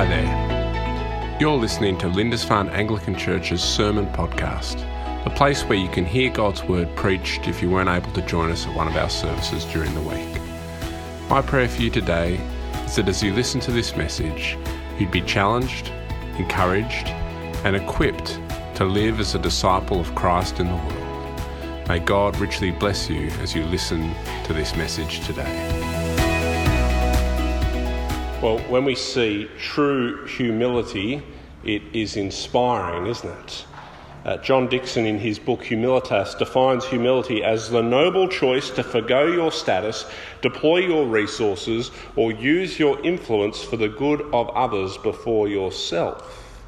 Hi there. You're listening to Lindisfarne Anglican Church's Sermon Podcast, the place where you can hear God's Word preached if you weren't able to join us at one of our services during the week. My prayer for you today is that as you listen to this message, you'd be challenged, encouraged, and equipped to live as a disciple of Christ in the world. May God richly bless you as you listen to this message today. Well, when we see true humility, it is inspiring, isn't it? Uh, John Dickson, in his book Humilitas, defines humility as the noble choice to forego your status, deploy your resources, or use your influence for the good of others before yourself.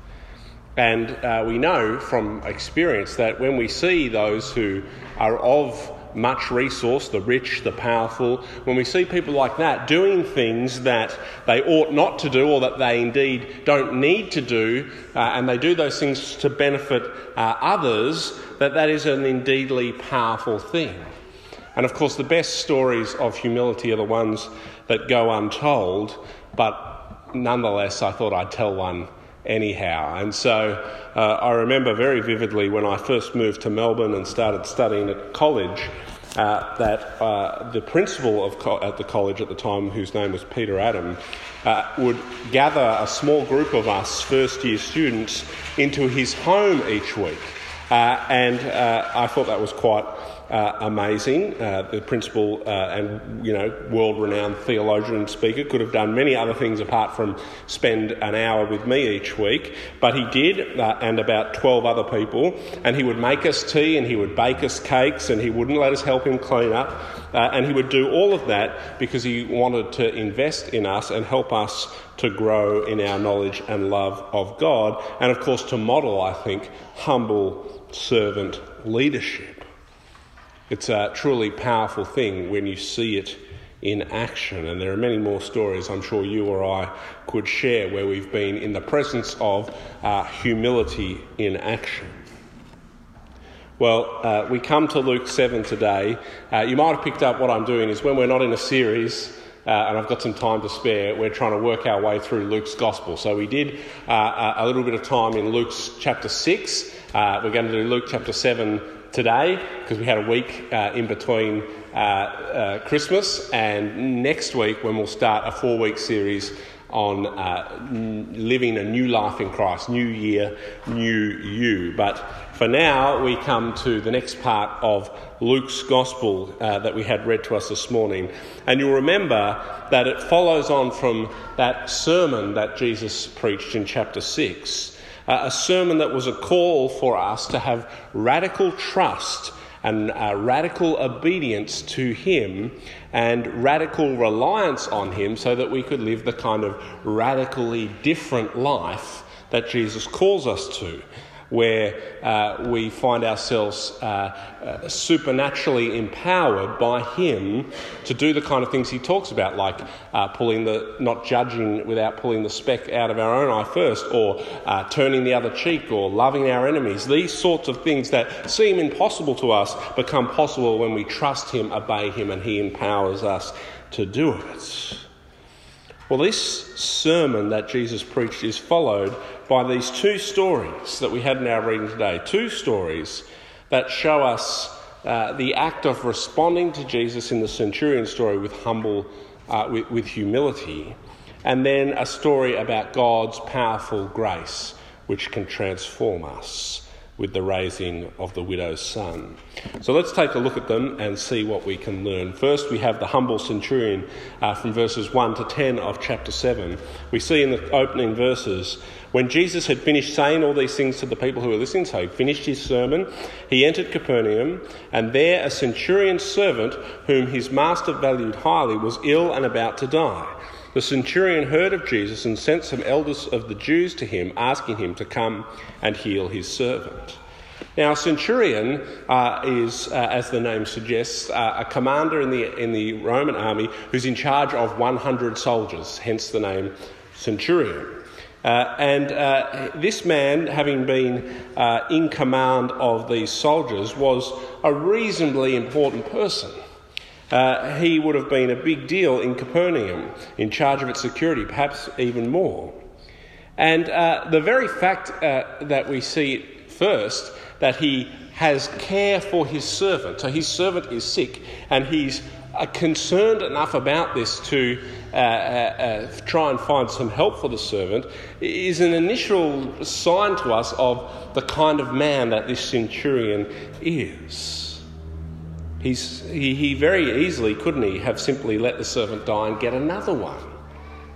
And uh, we know from experience that when we see those who are of much resource, the rich, the powerful, when we see people like that doing things that they ought not to do or that they indeed don't need to do, uh, and they do those things to benefit uh, others, that that is an indeedly powerful thing. And of course, the best stories of humility are the ones that go untold, but nonetheless, I thought I'd tell one anyhow. And so uh, I remember very vividly when I first moved to Melbourne and started studying at college. Uh, that uh, the principal of co- at the college at the time, whose name was Peter Adam, uh, would gather a small group of us first year students into his home each week. Uh, and uh, I thought that was quite uh, amazing. Uh, the principal uh, and you know world-renowned theologian and speaker could have done many other things apart from spend an hour with me each week, but he did, uh, and about twelve other people. And he would make us tea, and he would bake us cakes, and he wouldn't let us help him clean up. Uh, and he would do all of that because he wanted to invest in us and help us to grow in our knowledge and love of God, and of course to model, I think, humble servant leadership. It's a truly powerful thing when you see it in action, and there are many more stories I'm sure you or I could share where we've been in the presence of uh, humility in action. Well, uh, we come to Luke 7 today. Uh, you might have picked up what I'm doing is when we're not in a series, uh, and I've got some time to spare, we're trying to work our way through Luke's Gospel. So we did uh, a little bit of time in Luke's chapter 6. Uh, we're going to do Luke chapter 7 today because we had a week uh, in between uh, uh, Christmas and next week when we'll start a four week series on uh, living a new life in Christ, new year, new you. But for now, we come to the next part of Luke's gospel uh, that we had read to us this morning. And you'll remember that it follows on from that sermon that Jesus preached in chapter 6 a sermon that was a call for us to have radical trust and uh, radical obedience to Him and radical reliance on Him so that we could live the kind of radically different life that Jesus calls us to where uh, we find ourselves uh, uh, supernaturally empowered by Him to do the kind of things He talks about, like uh, pulling the, not judging without pulling the speck out of our own eye first, or uh, turning the other cheek, or loving our enemies. These sorts of things that seem impossible to us become possible when we trust Him, obey Him, and He empowers us to do it. Well, this sermon that Jesus preached is followed by these two stories that we had in our reading today. Two stories that show us uh, the act of responding to Jesus in the centurion story with humble, uh, with, with humility, and then a story about God's powerful grace, which can transform us with the raising of the widow's son. So let's take a look at them and see what we can learn. First, we have the humble centurion uh, from verses 1 to 10 of chapter 7. We see in the opening verses when Jesus had finished saying all these things to the people who were listening, so he finished his sermon, he entered Capernaum, and there a centurion's servant, whom his master valued highly, was ill and about to die. The centurion heard of Jesus and sent some elders of the Jews to him, asking him to come and heal his servant. Now, a centurion uh, is, uh, as the name suggests, uh, a commander in the, in the Roman army who's in charge of 100 soldiers, hence the name centurion. Uh, and uh, this man, having been uh, in command of these soldiers, was a reasonably important person. He would have been a big deal in Capernaum, in charge of its security, perhaps even more. And the very fact that we see it first that he has care for his servant, so his servant is sick, and he's uh, concerned enough about this to uh, uh, uh, try and find some help for the servant, is an initial sign to us of the kind of man that this centurion is. He's, he, he very easily, couldn't he, have simply let the servant die and get another one.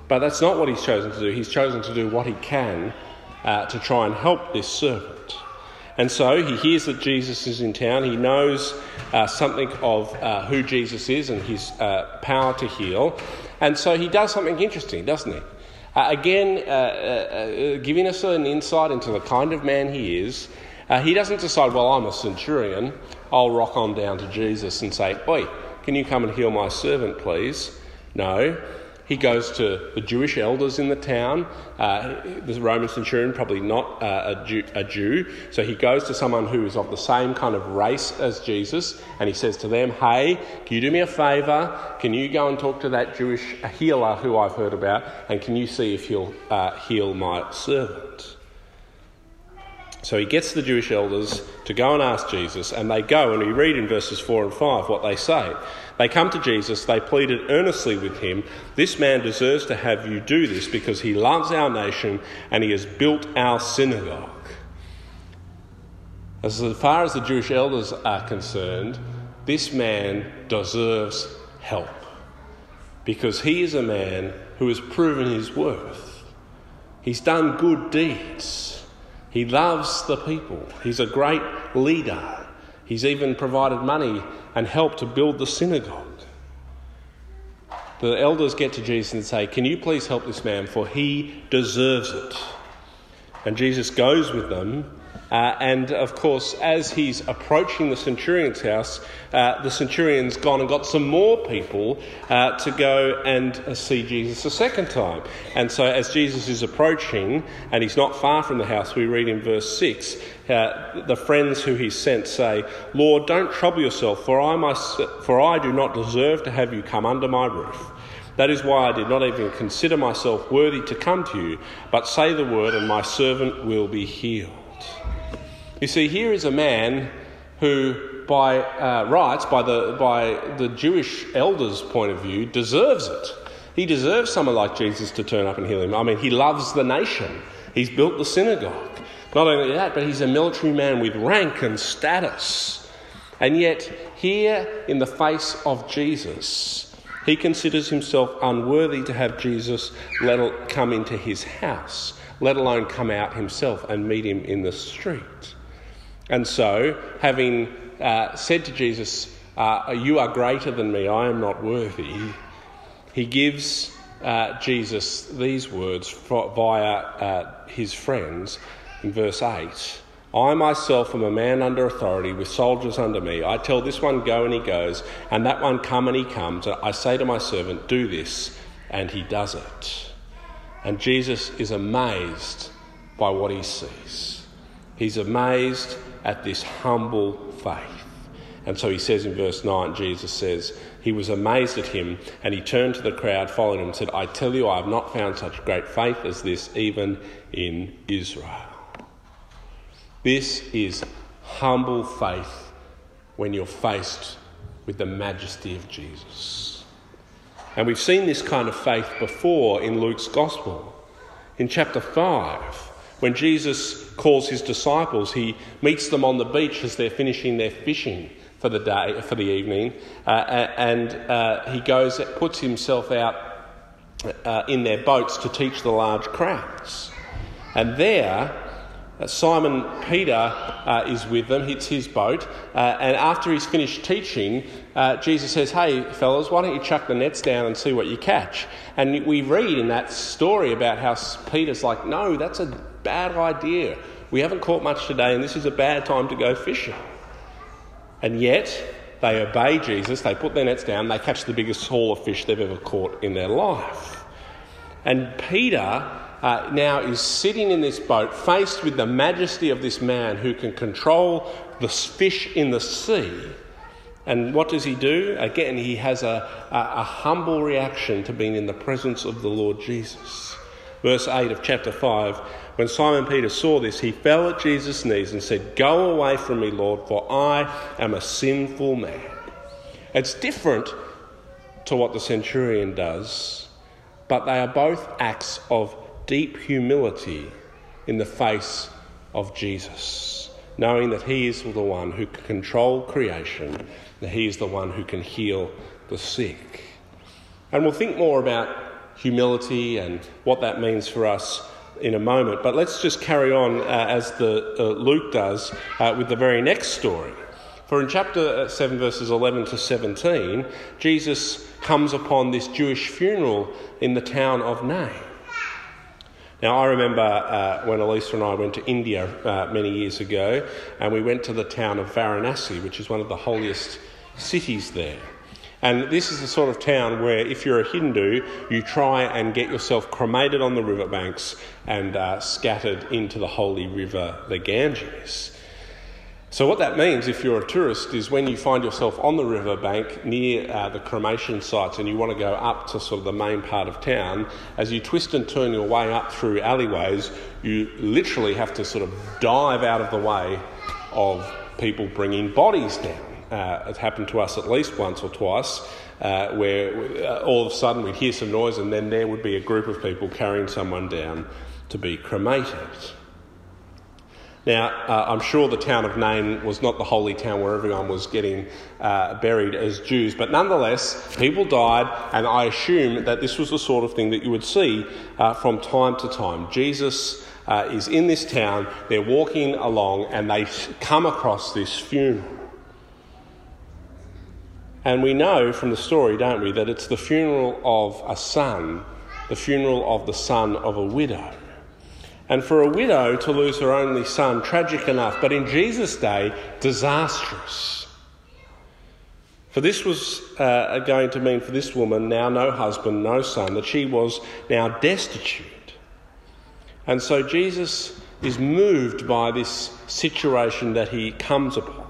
But that's not what he's chosen to do. He's chosen to do what he can uh, to try and help this servant. And so he hears that Jesus is in town. He knows uh, something of uh, who Jesus is and his uh, power to heal. And so he does something interesting, doesn't he? Uh, again, uh, uh, giving us an insight into the kind of man he is. he doesn't decide, well, I'm a centurion. I'll rock on down to Jesus and say, Oi, can you come and heal my servant, please? No. He goes to the Jewish elders in the town. Uh, the Roman centurion, probably not uh, a, Jew, a, Jew, so he goes to someone who is of the same kind of race as Jesus, and he says to them, Hey, can you do me a favour? Can you go and talk to that Jewish healer who I've heard about, and can you see if he'll uh, heal my servant? So he gets the Jewish elders to go and ask Jesus, and they go, and we read in verses 4 and 5 what they say. They come to Jesus, they pleaded earnestly with him, This man deserves to have you do this because he loves our nation and he has built our synagogue. As far as the Jewish elders are concerned, this man deserves help because he is a man who has proven his worth. He's done good deeds. He loves the people. He's a great leader. He's even provided money and help to build the synagogue. The elders get to Jesus and say, Can you please help this man, for he deserves it? And Jesus goes with them uh, and of course, as he's approaching the centurion's house, uh, the centurion's gone and got some more people uh, to go and uh, see Jesus a second time. And so, as Jesus is approaching, and he's not far from the house, we read in verse 6 uh, the friends who he sent say, Lord, don't trouble yourself, for I, for I do not deserve to have you come under my roof. That is why I did not even consider myself worthy to come to you, but say the word, and my servant will be healed. You see, here is a man who, by uh, rights, by the, by the Jewish elders' point of view, deserves it. He deserves someone like Jesus to turn up and heal him. I mean, he loves the nation, he's built the synagogue. Not only that, but he's a military man with rank and status. And yet, here in the face of Jesus, he considers himself unworthy to have Jesus let come into his house, let alone come out himself and meet him in the street. And so, having uh, said to Jesus, uh, You are greater than me, I am not worthy, he gives uh, Jesus these words for, via uh, his friends in verse 8. I myself am a man under authority with soldiers under me. I tell this one, go, and he goes, and that one, come, and he comes. I say to my servant, do this, and he does it. And Jesus is amazed by what he sees. He's amazed at this humble faith. And so he says in verse 9, Jesus says, He was amazed at him, and he turned to the crowd following him and said, I tell you, I have not found such great faith as this even in Israel. This is humble faith when you're faced with the majesty of Jesus. And we've seen this kind of faith before in Luke's Gospel. In chapter 5, when Jesus calls his disciples, he meets them on the beach as they're finishing their fishing for the day, for the evening, uh, and uh, he goes, puts himself out uh, in their boats to teach the large crowds. And there, uh, Simon Peter uh, is with them, it's his boat, uh, and after he's finished teaching, Jesus says, Hey, fellas, why don't you chuck the nets down and see what you catch? And we read in that story about how Peter's like, No, that's a bad idea. We haven't caught much today, and this is a bad time to go fishing. And yet, they obey Jesus, they put their nets down, they catch the biggest haul of fish they've ever caught in their life. And Peter uh, now is sitting in this boat, faced with the majesty of this man who can control the fish in the sea. And what does he do? Again, he has a, a, a humble reaction to being in the presence of the Lord Jesus. verse 8 of chapter 5, when Simon Peter saw this, he fell at Jesus' knees and said, Go away from me, Lord, for I am a sinful man. It's different to what the centurion does, but they are both acts of deep humility in the face of Jesus, knowing that He is the one who can control creation, that He is the one who can heal the sick. And we'll think more about humility and what that means for us in a moment. But let's just carry on uh, as the uh, Luke does uh, with the very next story. For in chapter 7, verses 11 to 17, Jesus comes upon this Jewish funeral in the town of Nain. Now, I remember uh, when Elisa and I went to India uh, many years ago, and we went to the town of Varanasi, which is one of the holiest cities there. And this is the sort of town where, if you're a Hindu, you try and get yourself cremated on the riverbanks and uh, scattered into the holy river, the Ganges. So, what that means, if you're a tourist, is when you find yourself on the riverbank near uh, the cremation sites and you want to go up to sort of the main part of town, as you twist and turn your way up through alleyways, you literally have to sort of dive out of the way of people bringing bodies down. Uh, it happened to us at least once or twice, uh, where uh, all of a sudden we'd hear some noise and then there would be a group of people carrying someone down to be cremated. Now, uh, I'm sure the town of Nain was not the holy town where everyone was getting uh, buried as Jews, but nonetheless, people died, and I assume that this was the sort of thing that you would see uh, from time to time. Jesus is in this town, they're walking along, and they come across this funeral. And we know from the story, don't we, that it's the funeral of a son, the funeral of the son of a widow. And for a widow to lose her only son, tragic enough, but in Jesus' day, disastrous. For this was uh, going to mean for this woman, now no husband, no son, that she was now destitute. And so Jesus is moved by this situation that he comes upon,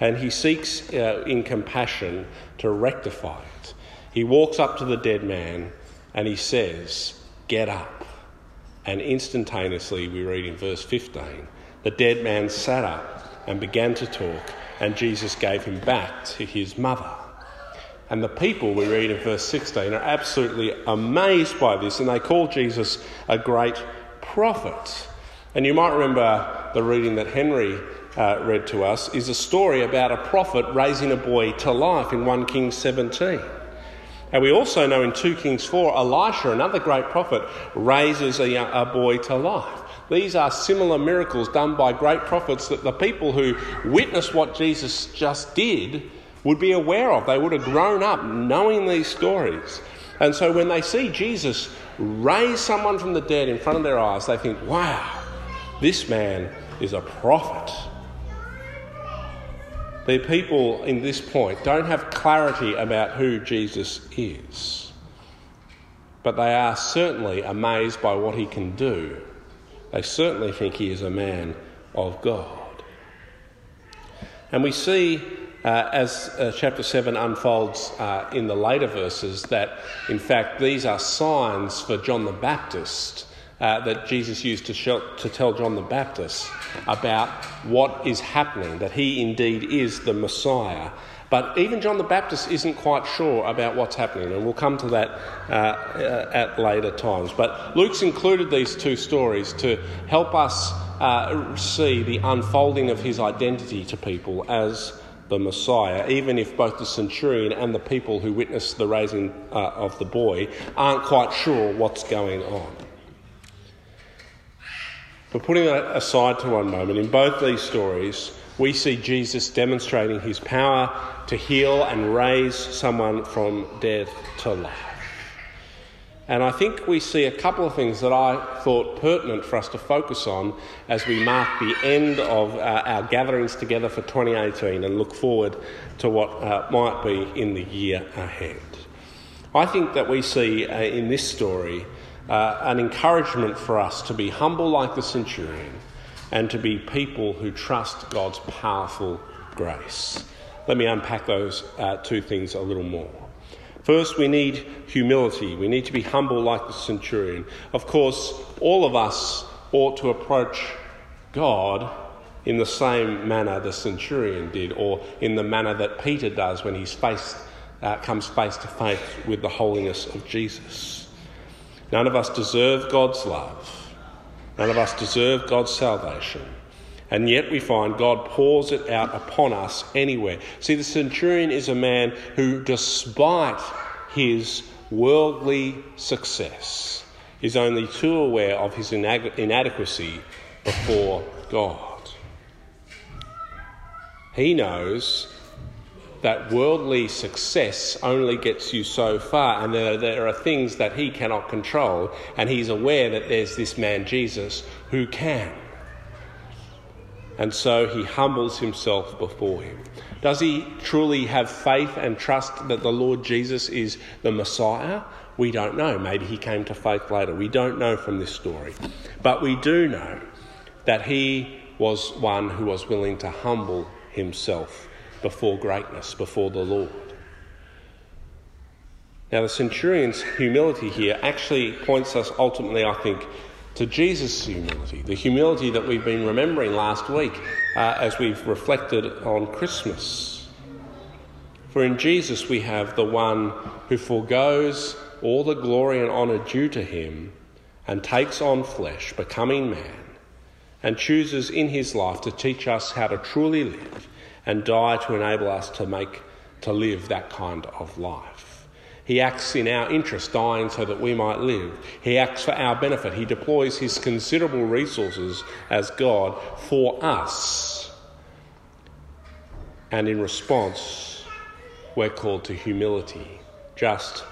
and he seeks uh, in compassion to rectify it. He walks up to the dead man and he says, Get up. And instantaneously, we read in verse 15, the dead man sat up and began to talk, and Jesus gave him back to his mother. And the people, we read in verse 16, are absolutely amazed by this, and they call Jesus a great prophet. And you might remember the reading that Henry uh, read to us is a story about a prophet raising a boy to life in 1 Kings 17. And we also know in 2 Kings 4, Elisha, another great prophet, raises a, a boy to life. These are similar miracles done by great prophets that the people who witnessed what Jesus just did would be aware of. They would have grown up knowing these stories. And so when they see Jesus raise someone from the dead in front of their eyes, they think, wow, this man is a prophet. The people in this point don't have clarity about who Jesus is, but they are certainly amazed by what he can do. They certainly think he is a man of God. And we see uh, as uh, chapter 7 unfolds uh, in the later verses that, in fact, these are signs for John the Baptist uh, that Jesus used to, show, to tell John the Baptist about what is happening, that he indeed is the Messiah. But even John the Baptist isn't quite sure about what's happening, and we'll come to that uh, uh, at later times. But Luke's included these two stories to help us uh, see the unfolding of his identity to people as the Messiah, even if both the centurion and the people who witnessed the raising uh, of the boy aren't quite sure what's going on. But putting that aside to one moment, in both these stories, we see Jesus demonstrating his power to heal and raise someone from death to life. And I think we see a couple of things that I thought pertinent for us to focus on as we mark the end of uh, our gatherings together for 2018 and look forward to what uh, might be in the year ahead. I think that we see uh, in this story uh, an encouragement for us to be humble like the centurion and to be people who trust God's powerful grace. Let me unpack those uh, two things a little more. First, we need humility. We need to be humble like the centurion. Of course, all of us ought to approach God in the same manner the centurion did, or in the manner that Peter does when faced, uh, comes face to face with the holiness of Jesus. None of us deserve God's love. None of us deserve God's salvation. And yet we find God pours it out upon us anywhere. See, the centurion is a man who, despite his worldly success, is only too aware of his inadequacy before God. He knows that worldly success only gets you so far, and there, there are things that he cannot control, and he's aware that there's this man Jesus who can and so he humbles himself before him. Does he truly have faith and trust that the Lord Jesus is the Messiah? We don't know. Maybe he came to faith later. We don't know from this story. But we do know that he was one who was willing to humble himself before greatness, before the Lord. Now, the centurion's humility here actually points us ultimately, I think, to Jesus' humility, the humility that we've been remembering last week uh, as we've reflected on Christmas. For in Jesus we have the one who foregoes all the glory and honour due to him and takes on flesh, becoming man, and chooses in his life to teach us how to truly live and die to enable us to make to live that kind of life. He acts in our interest, dying so that we might live. He acts for our benefit. He deploys his considerable resources as God for us. And in response, we're called to humility, just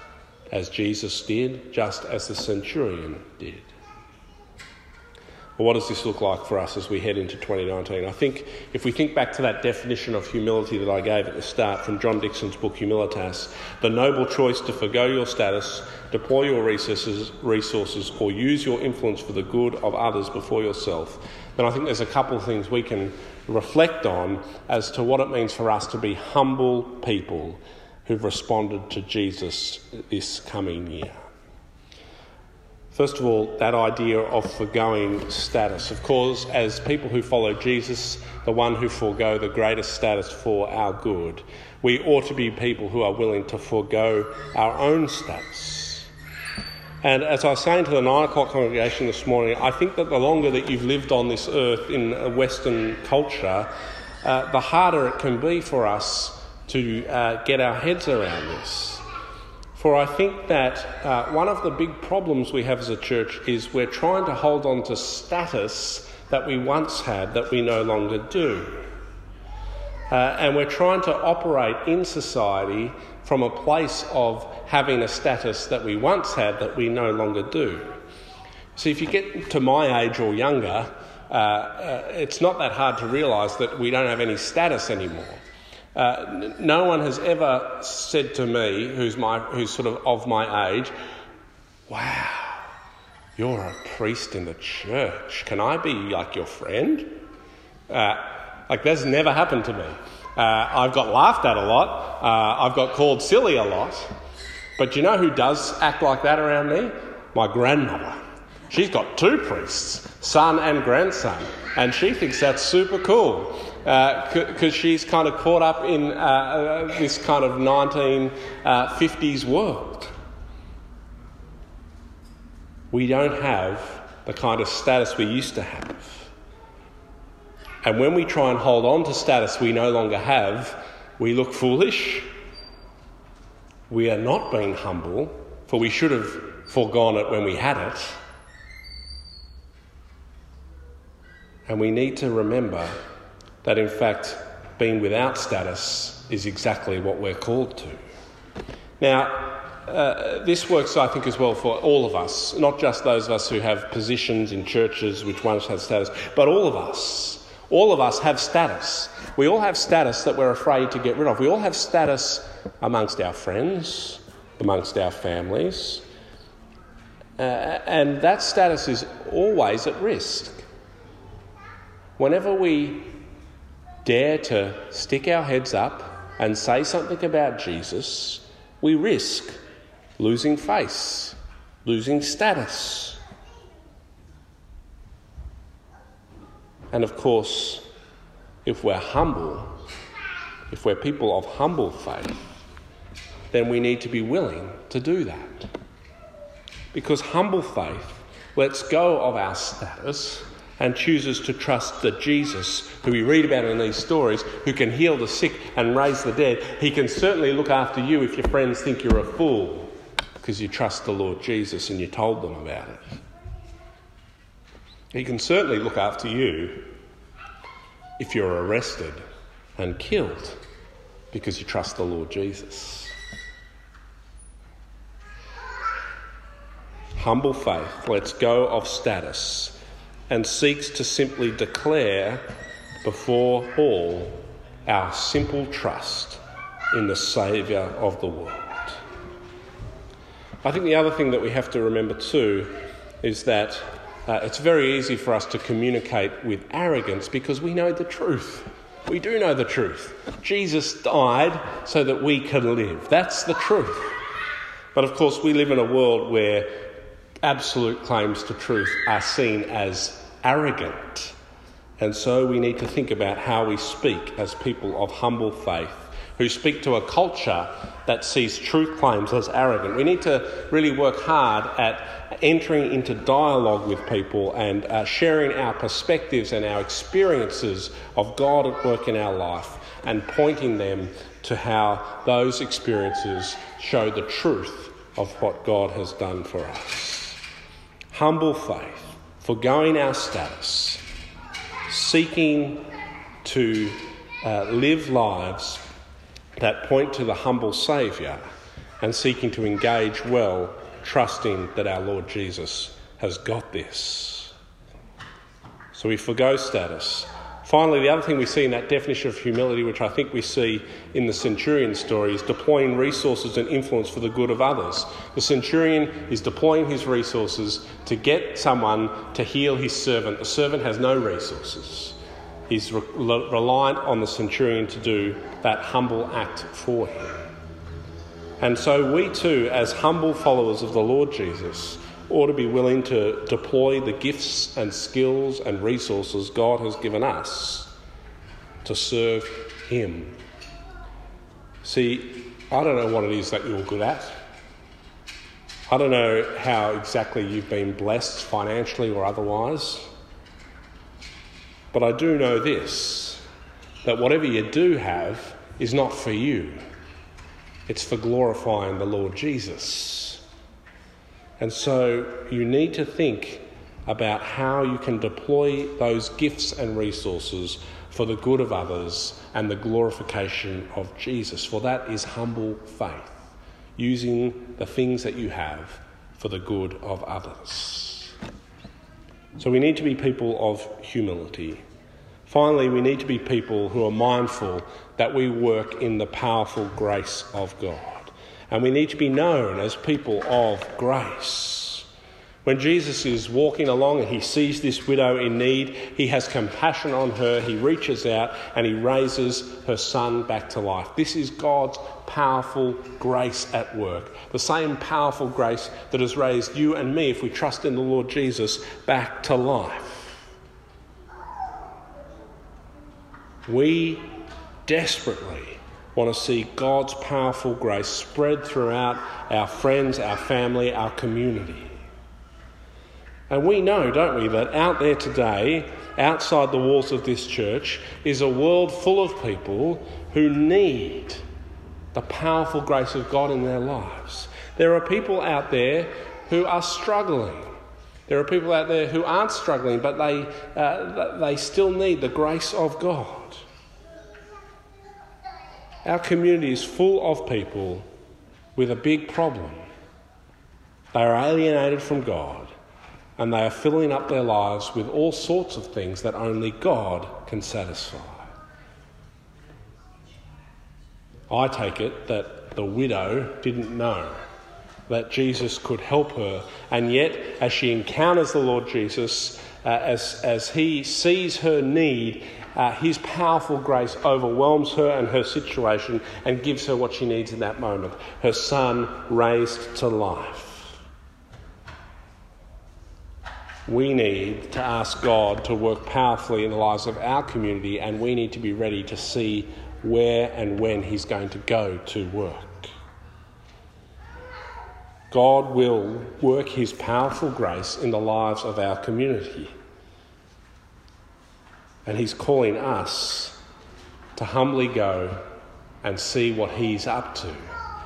as Jesus did, just as the centurion did. Well, what does this look like for us as we head into 2019? I think if we think back to that definition of humility that I gave at the start from John Dickson's book Humilitas, the noble choice to forego your status, deploy your resources, resources, or use your influence for the good of others before yourself, then I think there's a couple of things we can reflect on as to what it means for us to be humble people who've responded to Jesus this coming year. First of all, that idea of foregoing status. Of course, as people who follow Jesus, the one who forego the greatest status for our good, we ought to be people who are willing to forego our own status. And as I was saying to the nine o'clock congregation this morning, I think that the longer that you've lived on this earth in a Western culture, uh, the harder it can be for us to uh, get our heads around this. For I think that uh, one of the big problems we have as a church is we're trying to hold on to status that we once had that we no longer do. Uh, and we're trying to operate in society from a place of having a status that we once had that we no longer do. So if you get to my age or younger, uh, uh it's not that hard to realise that we don't have any status anymore. Uh, no one has ever said to me, who's, my, who's sort of of my age, wow, you're a priest in the church. Can I be like your friend? Uh, like, that's never happened to me. Uh, I've got laughed at a lot. Uh, I've got called silly a lot. But you know who does act like that around me? My grandmother. She's got two priests, son and grandson, and she thinks that's super cool because uh, she's kind of caught up in uh, uh this kind of 1950s uh, world. We don't have the kind of status we used to have. And when we try and hold on to status we no longer have, we look foolish. We are not being humble, for we should have foregone it when we had it. And we need to remember that in fact being without status is exactly what we're called to. Now, uh, this works, I think, as well for all of us, not just those of us who have positions in churches which once had status, but all of us. All of us have status. We all have status that we're afraid to get rid of. We all have status amongst our friends, amongst our families, uh, and that status is always at risk. Whenever we dare to stick our heads up and say something about Jesus, we risk losing face, losing status. And of course, if we're humble, if we're people of humble faith, then we need to be willing to do that. Because humble faith lets go of our status and chooses to trust that Jesus, who we read about in these stories, who can heal the sick and raise the dead, he can certainly look after you if your friends think you're a fool because you trust the Lord Jesus and you told them about it. He can certainly look after you if you're arrested and killed because you trust the Lord Jesus. Humble faith lets go of status and seeks to simply declare before all our simple trust in the Saviour of the world. I think the other thing that we have to remember too is that uh, it's very easy for us to communicate with arrogance because we know the truth. We do know the truth. Jesus died so that we can live. That's the truth. But of course, we live in a world where absolute claims to truth are seen as arrogant. And so we need to think about how we speak as people of humble faith who speak to a culture that sees truth claims as arrogant. We need to really work hard at entering into dialogue with people and uh, sharing our perspectives and our experiences of God at work in our life and pointing them to how those experiences show the truth of what God has done for us. Humble faith, forgoing our status, seeking to uh, live lives that point to the humble Saviour and seeking to engage well, trusting that our Lord Jesus has got this. So we forego status. Finally, the other thing we see in that definition of humility, which I think we see in the centurion story, is deploying resources and influence for the good of others. The centurion is deploying his resources to get someone to heal his servant. The servant has no resources. He's re- reliant on the centurion to do that humble act for him. And so we too, as humble followers of the Lord Jesus, ought to be willing to deploy the gifts and skills and resources God has given us to serve Him. See, I don't know what it is that you're good at. I don't know how exactly you've been blessed financially or otherwise. But I do know this that whatever you do have is not for you, it's for glorifying the Lord Jesus. And so you need to think about how you can deploy those gifts and resources for the good of others and the glorification of Jesus. For that is humble faith, using the things that you have for the good of others. So we need to be people of humility. Finally, we need to be people who are mindful that we work in the powerful grace of God. And we need to be known as people of grace. When Jesus is walking along and he sees this widow in need, he has compassion on her, he reaches out and he raises her son back to life. This is God's powerful grace at work. The same powerful grace that has raised you and me, if we trust in the Lord Jesus, back to life. We desperately want to see God's powerful grace spread throughout our friends, our family, our community. And we know, don't we, that out there today, outside the walls of this church, is a world full of people who need the powerful grace of God in their lives. There are people out there who are struggling. There are people out there who aren't struggling, but they, uh, they still need the grace of God. Our community is full of people with a big problem. They are alienated from God and they are filling up their lives with all sorts of things that only God can satisfy. I take it that the widow didn't know that Jesus could help her, and yet, as she encounters the Lord Jesus, uh, as, as he sees her need uh, His powerful grace overwhelms her and her situation and gives her what she needs in that moment her son raised to life. We need to ask God to work powerfully in the lives of our community, and we need to be ready to see where and when He's going to go to work. God will work His powerful grace in the lives of our community. And He's calling us to humbly go and see what He's up to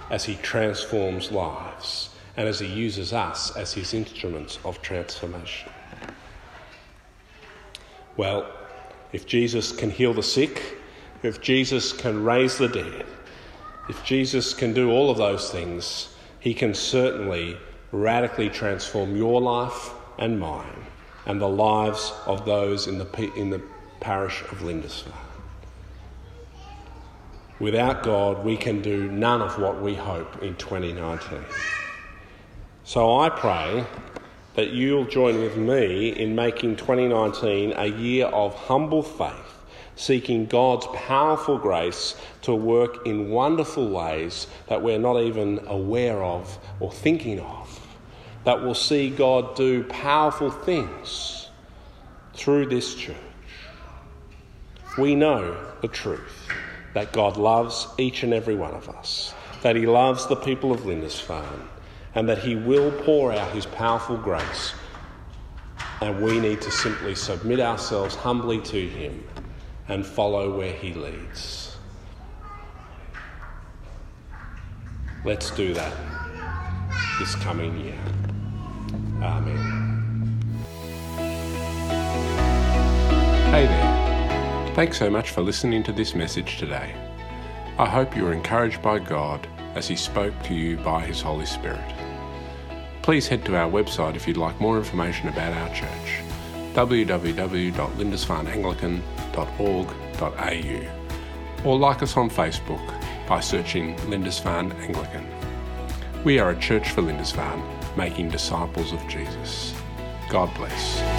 as He transforms lives and as He uses us as His instruments of transformation. Well, if Jesus can heal the sick, if Jesus can raise the dead, if Jesus can do all of those things, he can certainly radically transform your life and mine and the lives of those in the, in the parish of Lindisfarne. Without God, we can do none of what we hope in 2019. So I pray that you'll join with me in making 2019 a year of humble faith seeking God's powerful grace to work in wonderful ways that we're not even aware of or thinking of, that will see God do powerful things through this church. We know the truth that God loves each and every one of us, that He loves the people of Lindisfarne, and that He will pour out His powerful grace. And we need to simply submit ourselves humbly to Him and follow where He leads. Let's do that this coming year. Amen. Hey there. Thanks so much for listening to this message today. I hope you were encouraged by God as He spoke to you by His Holy Spirit. Please head to our website if you'd like more information about our church www.lindisfarneanglican.org.au or like us on Facebook by searching Lindisfarne Anglican. We are a church for Lindisfarne, making disciples of Jesus. God bless.